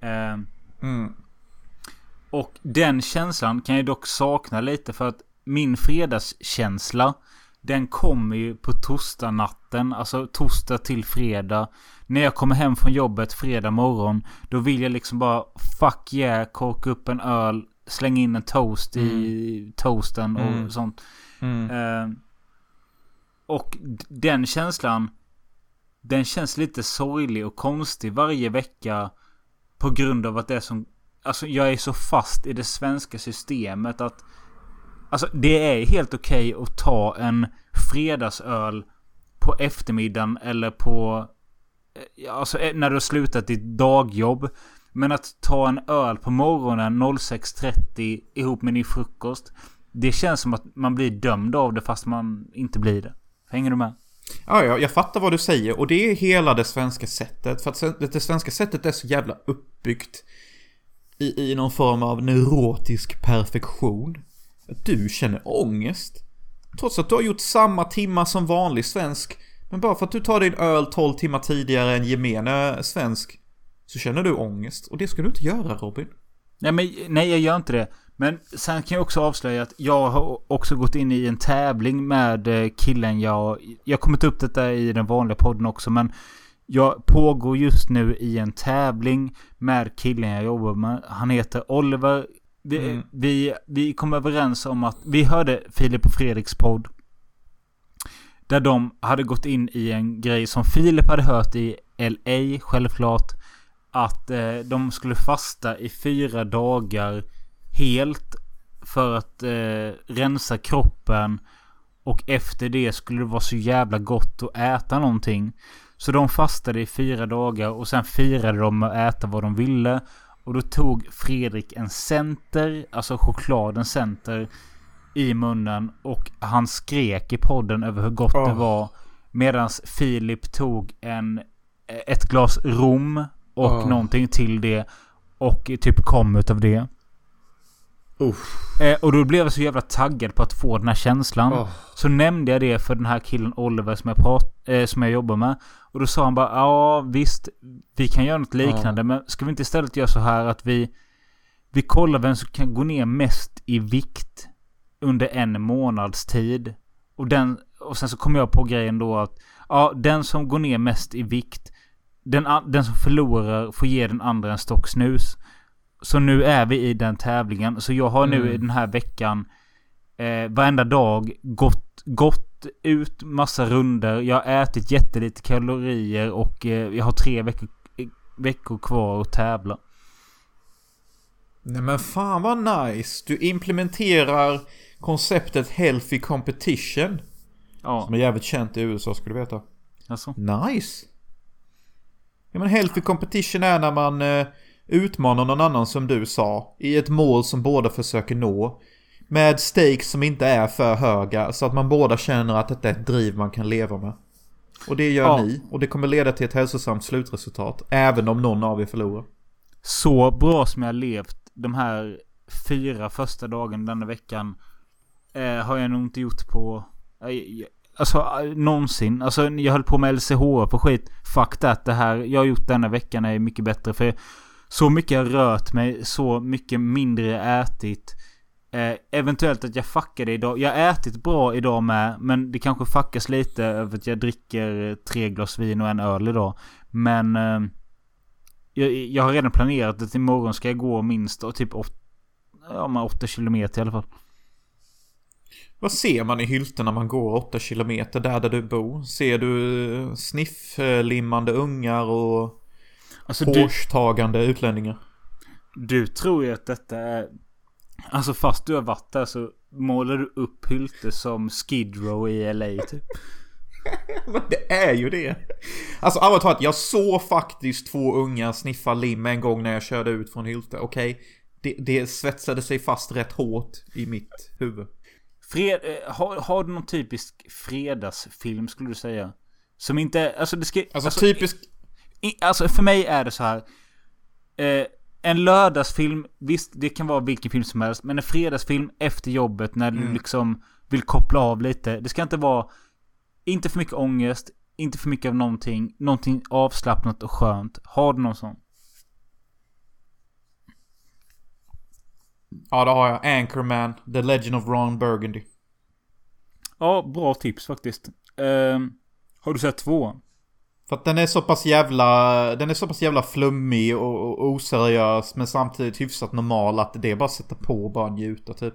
Eh, Mm. och den känslan kan jag dock sakna lite för att min fredagskänsla den kommer ju på torsdag natten, alltså torsdag till fredag. När jag kommer hem från jobbet fredag morgon, då vill jag liksom bara fuck yeah, korka upp en öl, slänga in en toast i toasten och Mm. sånt. Mm. Eh, och den känslan. Den känns lite sorglig och konstig varje vecka. På grund av att det är som... Alltså jag är så fast i det svenska systemet att... Alltså det är helt okej att ta en fredagsöl på eftermiddagen eller på... Eh, alltså eh, när du har slutat ditt dagjobb. Men att ta en öl på morgonen 06.30 ihop med din frukost. Det känns som att man blir dömd av det fast man inte blir det. Hänger du med? Ja, ja, jag fattar vad du säger och det är hela det svenska sättet. För att det svenska sättet är så jävla uppbyggt i, i någon form av neurotisk perfektion. Du känner ångest. Trots att du har gjort samma timmar som vanlig svensk. Men bara för att du tar din öl 12 timmar tidigare än gemene svensk. Så känner du ångest. Och det ska du inte göra Robin. Nej, men, nej, jag gör inte det. Men sen kan jag också avslöja att jag har också gått in i en tävling med eh, killen jag... Jag kommer ta upp detta i den vanliga podden också, men... Jag pågår just nu i en tävling med killen jag jobbar med. Han heter Oliver. Vi, Mm. vi, vi kom överens om att... Vi hörde Filip och Fredriks podd. Där de hade gått in i en grej som Filip hade hört i LA, självklart. Att eh, de skulle fasta i fyra dagar helt för att eh, rensa kroppen. Och efter det skulle det vara så jävla gott att äta någonting. Så de fastade i fyra dagar och sen firade de med att äta vad de ville. Och då tog Fredrik en center, alltså chokladen center, i munnen. Och han skrek i podden över hur gott det Åh. var. Medan Filip tog en, ett glas rom och Åh. någonting till det. Och typ kom utav det. Uff. Eh, och då blev jag så jävla taggad på att få den här känslan. Åh. Så nämnde jag det för den här killen Oliver som jag, prat, eh, som jag jobbar med. Och då sa han bara ja visst. Vi kan göra något liknande. Men ska vi inte istället göra så här att vi... Vi kollar vem som kan gå ner mest i vikt. Under en månads tid. Och, den, och sen så kom jag på grejen då att... Ja, den som går ner mest i vikt. Den, den som förlorar får ge den andra en stock snus. Så nu är vi i den tävlingen. Så jag har nu Mm. i den här veckan eh, varenda dag gått, gått ut massa runder. Jag har ätit jättelite kalorier och eh, jag har tre veckor, eh, veckor kvar att tävla. Nej men fan vad nice. Du implementerar konceptet healthy competition. Ja, Som är jävligt känt i USA ska du veta. alltså. Nice. Ja men healthy competition är när man eh, utmanar någon annan som du sa. I ett mål som båda försöker nå. Med stakes som inte är för höga. Så att man båda känner att detta är ett driv man kan leva med. Och det gör Ja. ni. Och det kommer leda till ett hälsosamt slutresultat. Även om någon av er förlorar. Så bra som jag levt de här fyra första dagarna denna veckan. Eh, har jag nog inte gjort på... Eh, alltså eh, någonsin. Alltså jag höll på med LCHF och skit. Fuck that. Det här jag har gjort denna veckan är mycket bättre. För så mycket jag rört mig. Så mycket mindre ätit. Eh, eventuellt att jag fuckade idag. Jag har ätit bra idag med. Men det kanske fuckas lite över att jag dricker tre glas vin och en öl idag. Men... Eh, jag, jag har redan planerat att imorgon ska jag gå minst och typ 8, ja, men 8 kilometer i alla fall. Vad ser man i Hylte när man går 8 kilometer där där du bor? Ser du snifflimmande ungar och Alltså du, hårstagande utlänningar? du tror ju att detta är... Alltså fast du har varit där så målar du upp Hylte som Skid Row i LA typ. [laughs] Men det är ju det. Alltså allvarligt talat, jag såg faktiskt två ungar sniffa lim en gång när jag körde ut från Hylte. Okej, det, det svetsade sig fast rätt hårt i mitt huvud. Fred, eh, har, har du någon typisk fredagsfilm skulle du säga? Som inte, alltså det ska... Alltså, typiskt... I, alltså för mig är det så här. Eh, en lördagsfilm, visst det kan vara vilken film som helst. Men en fredagsfilm efter jobbet när du Mm. liksom vill koppla av lite. Det ska inte vara, inte för mycket ångest, inte för mycket av någonting. Någonting avslappnat och skönt. Har du någon sån? Ja, det har jag. Anchorman, The Legend of Ron Burgundy. Ja, bra tips faktiskt. Ehm, har du sett två? För att den är så pass jävla, den är så pass jävla flummig och, och oseriös men samtidigt hyfsat normal att det är bara att sätta på och bara njuta typ.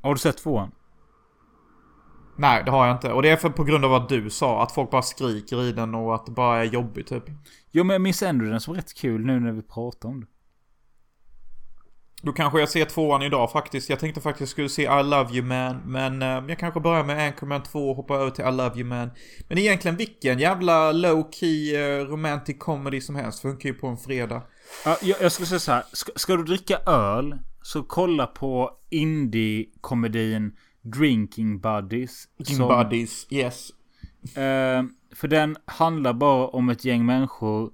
Har du sett tvåan? Nej, det har jag inte. Och det är för på grund av vad du sa. Att folk bara skriker i den och att det bara är jobbigt typ. Jo men jag minns ändå den som rätt kul nu när vi pratar om det. Då kanske jag ser tvåan idag faktiskt. Jag tänkte faktiskt jag skulle se I Love You Man. Men eh, jag kanske börjar med Anchorman 2 och hoppar över till I Love You Man. Men egentligen vilken jävla low key eh, romantic comedy som helst. Funkar ju på en fredag. Ja, jag, jag skulle säga så här. Ska, ska du dricka öl så kolla på indie-komedin Drinking Buddies. Drinking som- Buddies, yes. Eh, för den handlar bara om ett gäng människor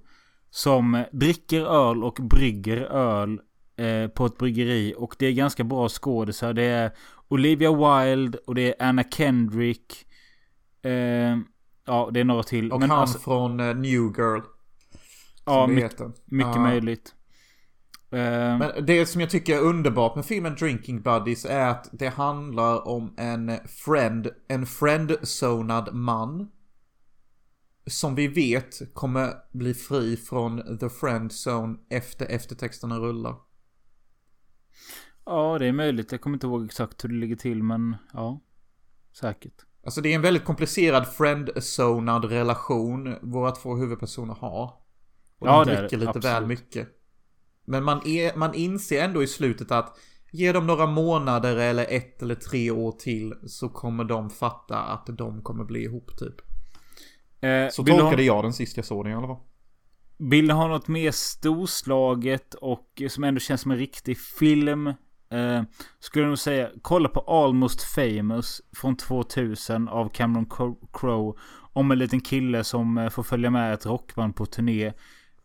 som dricker öl och brygger öl eh, på ett bryggeri. Och det är ganska bra skådisar. Det är Olivia Wilde och det är Anna Kendrick. Eh, ja, det är några till. Och Men han alltså, från eh, New Girl. ja, mycket, mycket Ja. möjligt. Eh, Men det som jag tycker är underbart med filmen Drinking Buddies är att det handlar om en friend, en friendzonad man. Som vi vet kommer bli fri från the friend zone efter eftertexterna rullar. Ja, det är möjligt. Jag kommer inte ihåg exakt hur det ligger till, men ja. Säkert. Alltså det är en väldigt komplicerad friendzonad relation våra två huvudpersoner har. Och Ja, de det är dricker det. lite väl Absolut. mycket. Men man, är, man inser ändå i slutet att Ge dem några månader eller ett eller tre år till så kommer de fatta att de kommer bli ihop typ. Eh, Så du ha- tolkade jag den sist jag såg den i alla fall. Vill ni ha något mer storslaget och som ändå känns som en riktig film? Eh, skulle jag nog säga, kolla på Almost famous från 2000 av Cameron Crowe. Om en liten kille som eh, får följa med ett rockband på turné.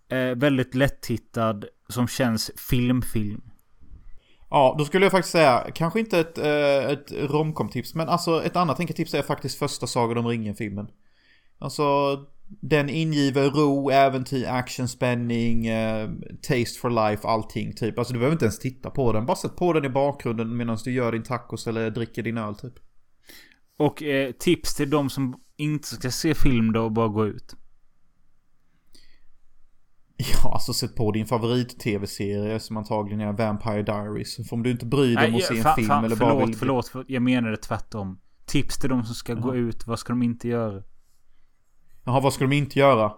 Eh, väldigt lättittad, som känns filmfilm. Ja, då skulle jag faktiskt säga, kanske inte ett, eh, ett romcom-tips, men alltså ett annat enkelt tips är faktiskt första Sagan om ringen-filmen. Alltså, den ingiver ro, äventyr, action, spänning, eh, taste for life, allting typ. Alltså du behöver inte ens titta på den, bara sätt på den i bakgrunden medan du gör din tacos eller dricker din öl typ. Och eh, tips till de som inte ska se film då och bara gå ut. [laughs] Ja, alltså sätt på din favorit-tv-serie som antagligen är Vampire Diaries. För om du inte bryr dig om att se en film eller förlåt, bara vill... förlåt, förlåt. Jag menar det tvärtom. Tips till de som ska gå ut. Vad ska de inte göra? Jaha, vad ska de inte göra?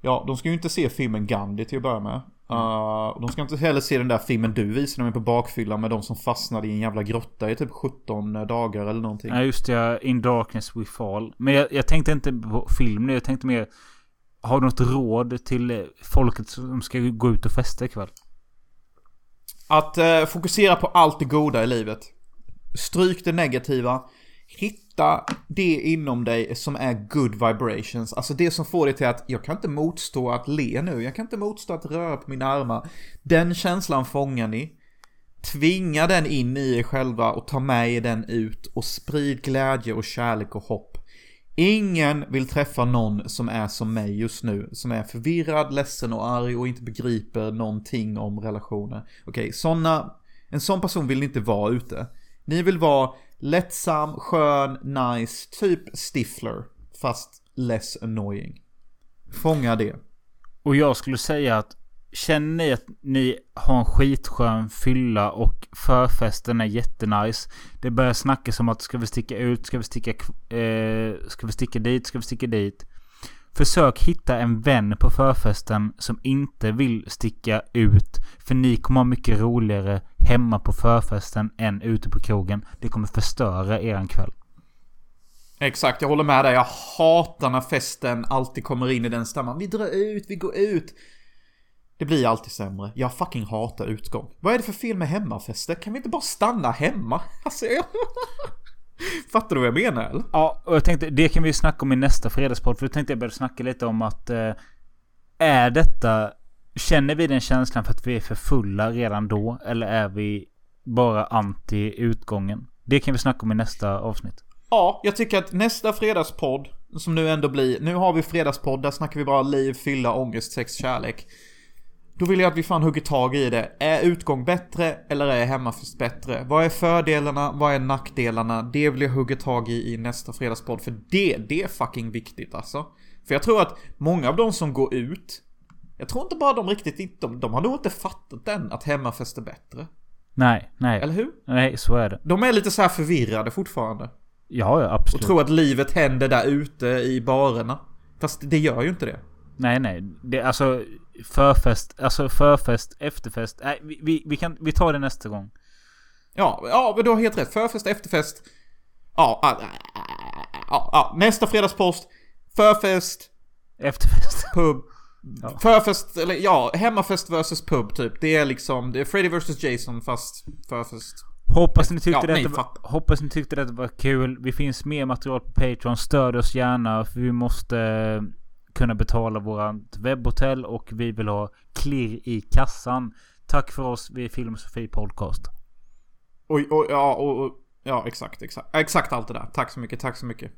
Ja, de ska ju inte se filmen Gandhi till att börja med. Uh, de ska inte heller se den där filmen du visade mig på bakfyllan med de som fastnade i en jävla grotta i typ 17 dagar eller någonting. Nej just det, In Darkness We Fall. Men jag, jag tänkte inte på film nu. Jag tänkte mer... Har du något råd till eh, folket som ska gå ut och festa ikväll? Att eh, fokusera på allt det goda i livet. Stryk det negativa. Hitta det inom dig som är good vibrations. Alltså det som får dig till att jag kan inte motstå att le nu. Jag kan inte motstå att röra på mina armar. Den känslan fångar ni. Tvinga den in i er själva och ta med er den ut och sprid glädje och kärlek och hopp. Ingen vill träffa någon som är som mig just nu. Som är förvirrad, ledsen och arg och inte begriper någonting om relationer. Okej, såna, en sån person vill inte vara ute. Ni vill vara lättsam, skön, nice, typ Stifler. Fast less annoying. Fånga det. Och jag skulle säga att Känner ni att ni har en skitskön fylla och förfesten är jättenice. Det börjar snackas om att ska vi sticka ut, ska vi sticka, eh, ska vi sticka dit, ska vi sticka dit. Försök hitta en vän på förfesten som inte vill sticka ut. För ni kommer ha mycket roligare hemma på förfesten än ute på krogen. Det kommer förstöra eran kväll. Exakt, jag håller med dig. Jag hatar när festen alltid kommer in i den stämman. Vi drar ut, vi går ut. Det blir alltid sämre. Jag fucking hatar utgång. Vad är det för fel med hemmafester? Kan vi inte bara stanna hemma? Alltså, jag... [laughs] [laughs] Fattar du vad jag menar eller? Ja, och jag tänkte det kan vi snacka om i nästa fredagspodd. För då tänkte jag börja snacka lite om att eh, är detta... Känner vi den känslan för att vi är för fulla redan då? Eller är vi bara anti utgången? Det kan vi snacka om i nästa avsnitt. Ja, jag tycker att nästa fredagspodd, som nu ändå blir, nu har vi fredagspodd, där snackar vi bara liv, fylla, ångest, sex, kärlek. Då vill jag att vi fan hugger tag i det. Är utgång bättre eller är hemmafest bättre? Vad är fördelarna? Vad är nackdelarna? Det vill jag hugga tag i i nästa fredagspodd. För det, det är fucking viktigt alltså. För jag tror att många av de som går ut, jag tror inte bara de riktigt, de, de har nog inte fattat än att hemmafest är bättre. Nej, nej. Eller hur? Nej, så är det. De är lite så här förvirrade fortfarande. Ja, ja, Och absolut. tror att livet händer där ute i barerna. Fast det gör ju inte det. Nej, nej. Det, alltså förfest, alltså förfest, efterfest. Nej, vi, vi, vi kan, vi tar det nästa gång. Ja, ja, men du har helt rätt. Förfest, efterfest. Ja, ja, ja, ja. nästa fredagspost. Förfest, Efterfest. [laughs] pub. Ja. Förfest, eller ja, hemmafest versus pub typ. Det är liksom, det är Freddy vs Jason fast förfest. Hoppas ni tyckte, Ja, detta, var, fattar. hoppas ni tyckte detta var kul. Vi finns mer material på Patreon. Stöd oss gärna. För vi måste kunna betala vårat webbhotell. Och vi vill ha klirr i kassan. Tack för oss. Vi är Filmsofi Podcast. Och, oj, ja, och, och, ja, exakt, exakt. Exakt allt det där. Tack så mycket, tack så mycket.